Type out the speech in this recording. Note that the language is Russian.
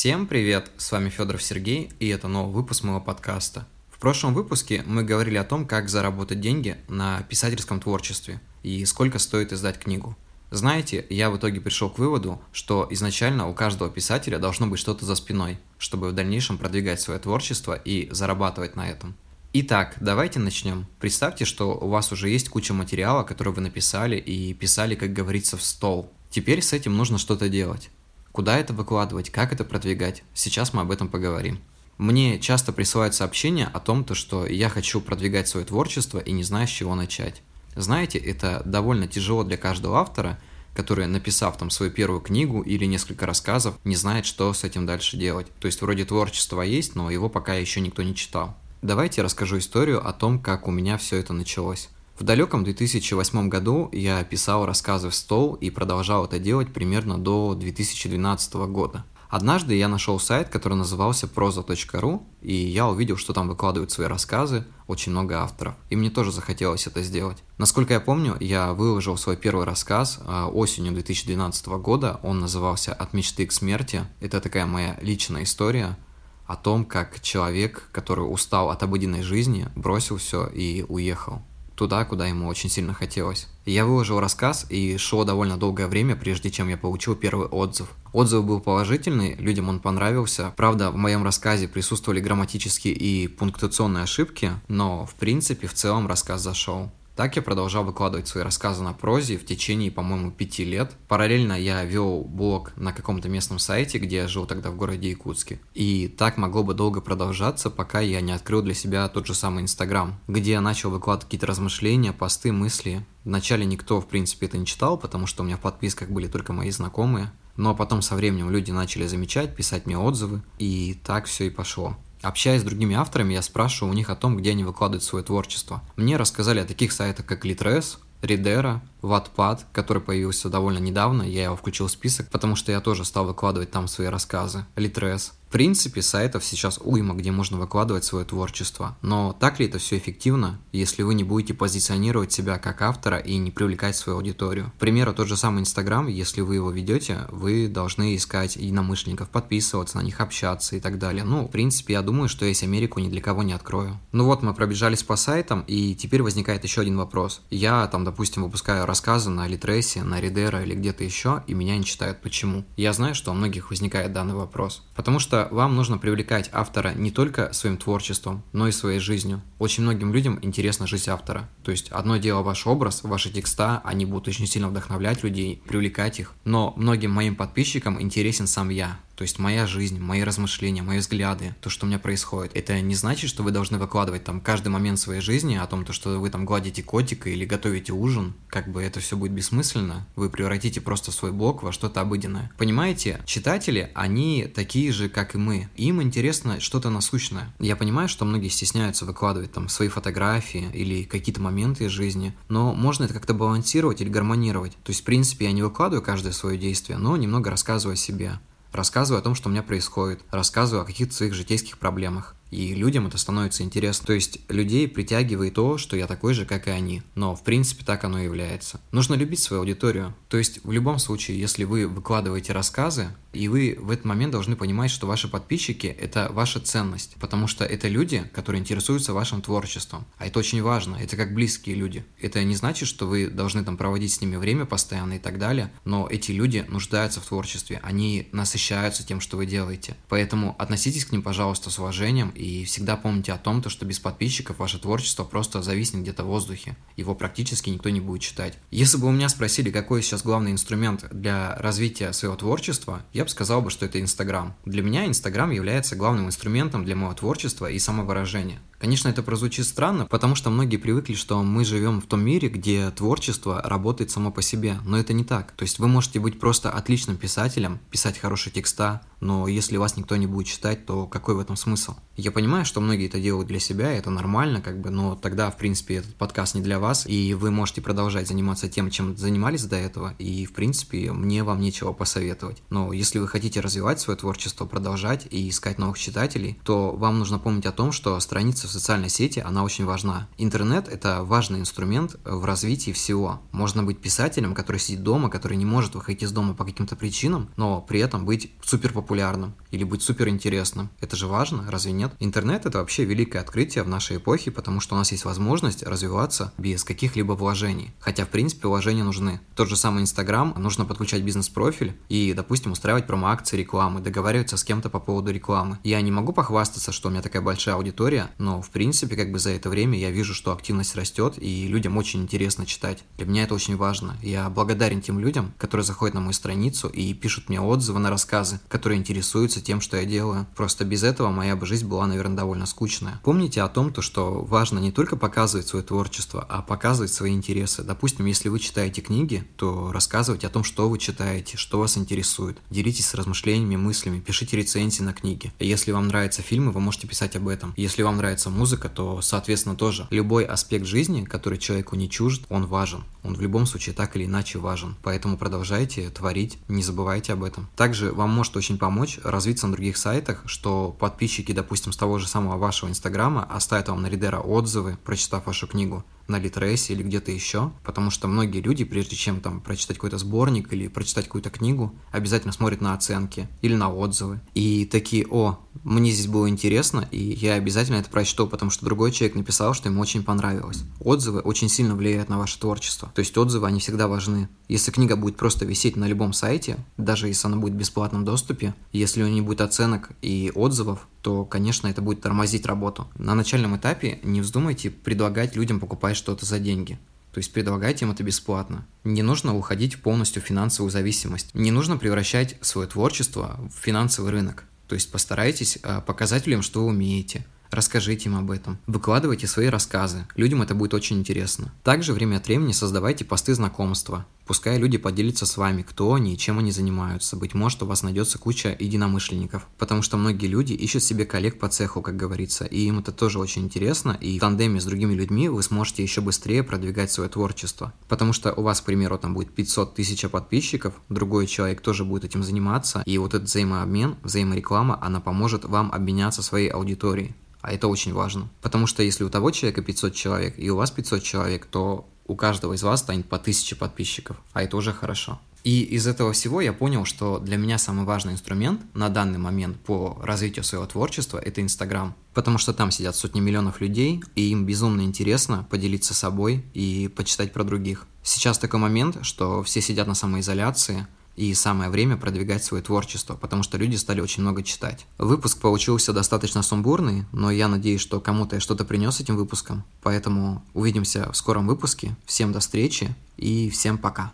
Всем привет! С вами Федоров Сергей, и это новый выпуск моего подкаста. В прошлом выпуске мы говорили о том, как заработать деньги на писательском творчестве и сколько стоит издать книгу. Знаете, я в итоге пришел к выводу, что изначально у каждого писателя должно быть что-то за спиной, чтобы в дальнейшем продвигать свое творчество и зарабатывать на этом. Итак, давайте начнем. Представьте, что у вас уже есть куча материала, который вы написали и писали, как говорится, в стол. Теперь с этим нужно что-то делать. Куда это выкладывать, как это продвигать? Сейчас мы об этом поговорим. Мне часто присылают сообщения о том, то, что я хочу продвигать свое творчество и не знаю, с чего начать. Знаете, это довольно тяжело для каждого автора, который, написав там свою первую книгу или несколько рассказов, не знает, что с этим дальше делать. То есть вроде творчество есть, но его пока еще никто не читал. Давайте расскажу историю о том, как у меня все это началось. В далеком 2008 году я писал рассказы в стол и продолжал это делать примерно до 2012 года. Однажды я нашел сайт, который назывался proza.ru, и я увидел, что там выкладывают свои рассказы очень много авторов. И мне тоже захотелось это сделать. Насколько я помню, я выложил свой первый рассказ а, осенью 2012 года. Он назывался «От мечты к смерти». Это такая моя личная история о том, как человек, который устал от обыденной жизни, бросил все и уехал туда, куда ему очень сильно хотелось. Я выложил рассказ, и шло довольно долгое время, прежде чем я получил первый отзыв. Отзыв был положительный, людям он понравился. Правда, в моем рассказе присутствовали грамматические и пунктуационные ошибки, но в принципе в целом рассказ зашел. Так я продолжал выкладывать свои рассказы на прозе в течение, по-моему, пяти лет. Параллельно я вел блог на каком-то местном сайте, где я жил тогда в городе Якутске. И так могло бы долго продолжаться, пока я не открыл для себя тот же самый Инстаграм, где я начал выкладывать какие-то размышления, посты, мысли. Вначале никто, в принципе, это не читал, потому что у меня в подписках были только мои знакомые. Но потом со временем люди начали замечать, писать мне отзывы, и так все и пошло. Общаясь с другими авторами, я спрашиваю у них о том, где они выкладывают свое творчество. Мне рассказали о таких сайтах, как Litres, Ридера, Wattpad, который появился довольно недавно, я его включил в список, потому что я тоже стал выкладывать там свои рассказы. Litres, в принципе, сайтов сейчас уйма, где можно выкладывать свое творчество. Но так ли это все эффективно, если вы не будете позиционировать себя как автора и не привлекать свою аудиторию? К примеру, тот же самый Инстаграм, если вы его ведете, вы должны искать единомышленников, подписываться на них, общаться и так далее. Ну, в принципе, я думаю, что есть Америку ни для кого не открою. Ну вот, мы пробежались по сайтам, и теперь возникает еще один вопрос. Я там, допустим, выпускаю рассказы на Литресе, на Ридера или где-то еще, и меня не читают. Почему? Я знаю, что у многих возникает данный вопрос. Потому что вам нужно привлекать автора не только своим творчеством, но и своей жизнью. Очень многим людям интересна жизнь автора. То есть одно дело ваш образ, ваши текста, они будут очень сильно вдохновлять людей, привлекать их. Но многим моим подписчикам интересен сам я. То есть моя жизнь, мои размышления, мои взгляды, то, что у меня происходит. Это не значит, что вы должны выкладывать там каждый момент своей жизни о том, то, что вы там гладите котика или готовите ужин. Как бы это все будет бессмысленно. Вы превратите просто свой блог во что-то обыденное. Понимаете, читатели, они такие же, как и мы. Им интересно что-то насущное. Я понимаю, что многие стесняются выкладывать там свои фотографии или какие-то моменты из жизни, но можно это как-то балансировать или гармонировать. То есть, в принципе, я не выкладываю каждое свое действие, но немного рассказываю о себе. Рассказываю о том, что у меня происходит, рассказываю о каких-то своих житейских проблемах. И людям это становится интересно. То есть людей притягивает то, что я такой же, как и они. Но в принципе так оно и является. Нужно любить свою аудиторию. То есть в любом случае, если вы выкладываете рассказы, и вы в этот момент должны понимать, что ваши подписчики – это ваша ценность, потому что это люди, которые интересуются вашим творчеством. А это очень важно, это как близкие люди. Это не значит, что вы должны там проводить с ними время постоянно и так далее, но эти люди нуждаются в творчестве, они насыщаются тем, что вы делаете. Поэтому относитесь к ним, пожалуйста, с уважением и всегда помните о том, то, что без подписчиков ваше творчество просто зависнет где-то в воздухе. Его практически никто не будет читать. Если бы у меня спросили, какой сейчас главный инструмент для развития своего творчества, я бы сказал бы, что это Инстаграм. Для меня Инстаграм является главным инструментом для моего творчества и самовыражения. Конечно, это прозвучит странно, потому что многие привыкли, что мы живем в том мире, где творчество работает само по себе, но это не так. То есть вы можете быть просто отличным писателем, писать хорошие текста, но если вас никто не будет читать, то какой в этом смысл? Я понимаю, что многие это делают для себя, и это нормально, как бы, но тогда, в принципе, этот подкаст не для вас, и вы можете продолжать заниматься тем, чем занимались до этого, и, в принципе, мне вам нечего посоветовать. Но если вы хотите развивать свое творчество, продолжать и искать новых читателей, то вам нужно помнить о том, что страница социальной сети, она очень важна. Интернет — это важный инструмент в развитии всего. Можно быть писателем, который сидит дома, который не может выходить из дома по каким-то причинам, но при этом быть супер популярным или быть супер интересным. Это же важно, разве нет? Интернет — это вообще великое открытие в нашей эпохе, потому что у нас есть возможность развиваться без каких-либо вложений. Хотя, в принципе, вложения нужны. Тот же самый Инстаграм, нужно подключать бизнес-профиль и, допустим, устраивать промо-акции рекламы, договариваться с кем-то по поводу рекламы. Я не могу похвастаться, что у меня такая большая аудитория, но, в принципе, как бы за это время я вижу, что активность растет, и людям очень интересно читать. Для меня это очень важно. Я благодарен тем людям, которые заходят на мою страницу и пишут мне отзывы на рассказы, которые интересуются тем, что я делаю. Просто без этого моя бы жизнь была, наверное, довольно скучная. Помните о том, то, что важно не только показывать свое творчество, а показывать свои интересы. Допустим, если вы читаете книги, то рассказывайте о том, что вы читаете, что вас интересует. Делитесь размышлениями, мыслями, пишите рецензии на книги. Если вам нравятся фильмы, вы можете писать об этом. Если вам нравится музыка, то, соответственно, тоже. Любой аспект жизни, который человеку не чужд, он важен. Он в любом случае так или иначе важен. Поэтому продолжайте творить, не забывайте об этом. Также вам может очень помочь развиться на других сайтах, что подписчики, допустим, с того же самого вашего инстаграма оставят вам на Ридера отзывы, прочитав вашу книгу на Литресе или где-то еще, потому что многие люди, прежде чем там прочитать какой-то сборник или прочитать какую-то книгу, обязательно смотрят на оценки или на отзывы. И такие, о, мне здесь было интересно, и я обязательно это прочту, потому что другой человек написал, что ему очень понравилось. Отзывы очень сильно влияют на ваше творчество. То есть отзывы, они всегда важны. Если книга будет просто висеть на любом сайте, даже если она будет в бесплатном доступе, если у нее не будет оценок и отзывов, то, конечно, это будет тормозить работу. На начальном этапе не вздумайте предлагать людям покупать что-то за деньги. То есть предлагайте им это бесплатно. Не нужно уходить в полностью финансовую зависимость. Не нужно превращать свое творчество в финансовый рынок. То есть постарайтесь а, показать людям, что вы умеете, Расскажите им об этом. Выкладывайте свои рассказы. Людям это будет очень интересно. Также время от времени создавайте посты знакомства. Пускай люди поделятся с вами, кто они и чем они занимаются. Быть может, у вас найдется куча единомышленников. Потому что многие люди ищут себе коллег по цеху, как говорится. И им это тоже очень интересно. И в тандеме с другими людьми вы сможете еще быстрее продвигать свое творчество. Потому что у вас, к примеру, там будет 500 тысяч подписчиков, другой человек тоже будет этим заниматься. И вот этот взаимообмен, взаимореклама, она поможет вам обменяться своей аудиторией. А это очень важно. Потому что если у того человека 500 человек и у вас 500 человек, то у каждого из вас станет по 1000 подписчиков. А это уже хорошо. И из этого всего я понял, что для меня самый важный инструмент на данный момент по развитию своего творчества – это Инстаграм. Потому что там сидят сотни миллионов людей, и им безумно интересно поделиться собой и почитать про других. Сейчас такой момент, что все сидят на самоизоляции – и самое время продвигать свое творчество, потому что люди стали очень много читать. Выпуск получился достаточно сумбурный, но я надеюсь, что кому-то я что-то принес этим выпуском. Поэтому увидимся в скором выпуске. Всем до встречи и всем пока.